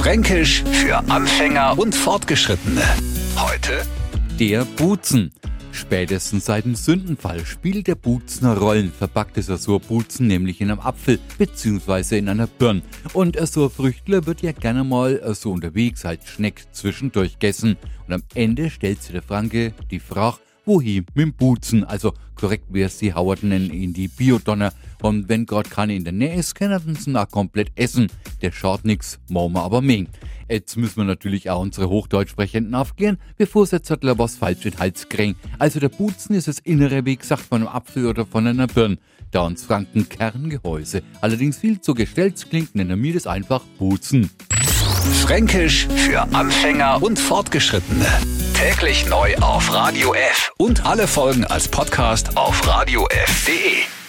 Fränkisch für Anfänger und Fortgeschrittene. Heute Der Buzen. Spätestens seit dem Sündenfall spielt der Buzner Rollen. Verpackt ist er so ein Buzen nämlich in einem Apfel bzw. in einer Birne. Und Früchtler wird ja gerne mal so unterwegs als Schneck zwischendurch gegessen. Und am Ende stellt sich der Franke die Frage, wohin mit dem Buzen. Also korrekt wär's, sie hauerten in die Biodonner. Und wenn gerade keine in der Nähe ist, können sie ihn auch komplett essen. Der schaut nix, machen wir aber mehr. Jetzt müssen wir natürlich auch unsere Hochdeutschsprechenden aufklären, bevor sie jetzt was falsch in den Hals kriegen. Also der Buzen ist das innere, wie gesagt, von einem Apfel oder von einer Birne. Da uns Franken Kerngehäuse. Allerdings viel zu gestellt klingt, nennen wir das einfach Buzen. Fränkisch für Anfänger und Fortgeschrittene. Täglich neu auf Radio F und alle Folgen als Podcast auf radiof.de.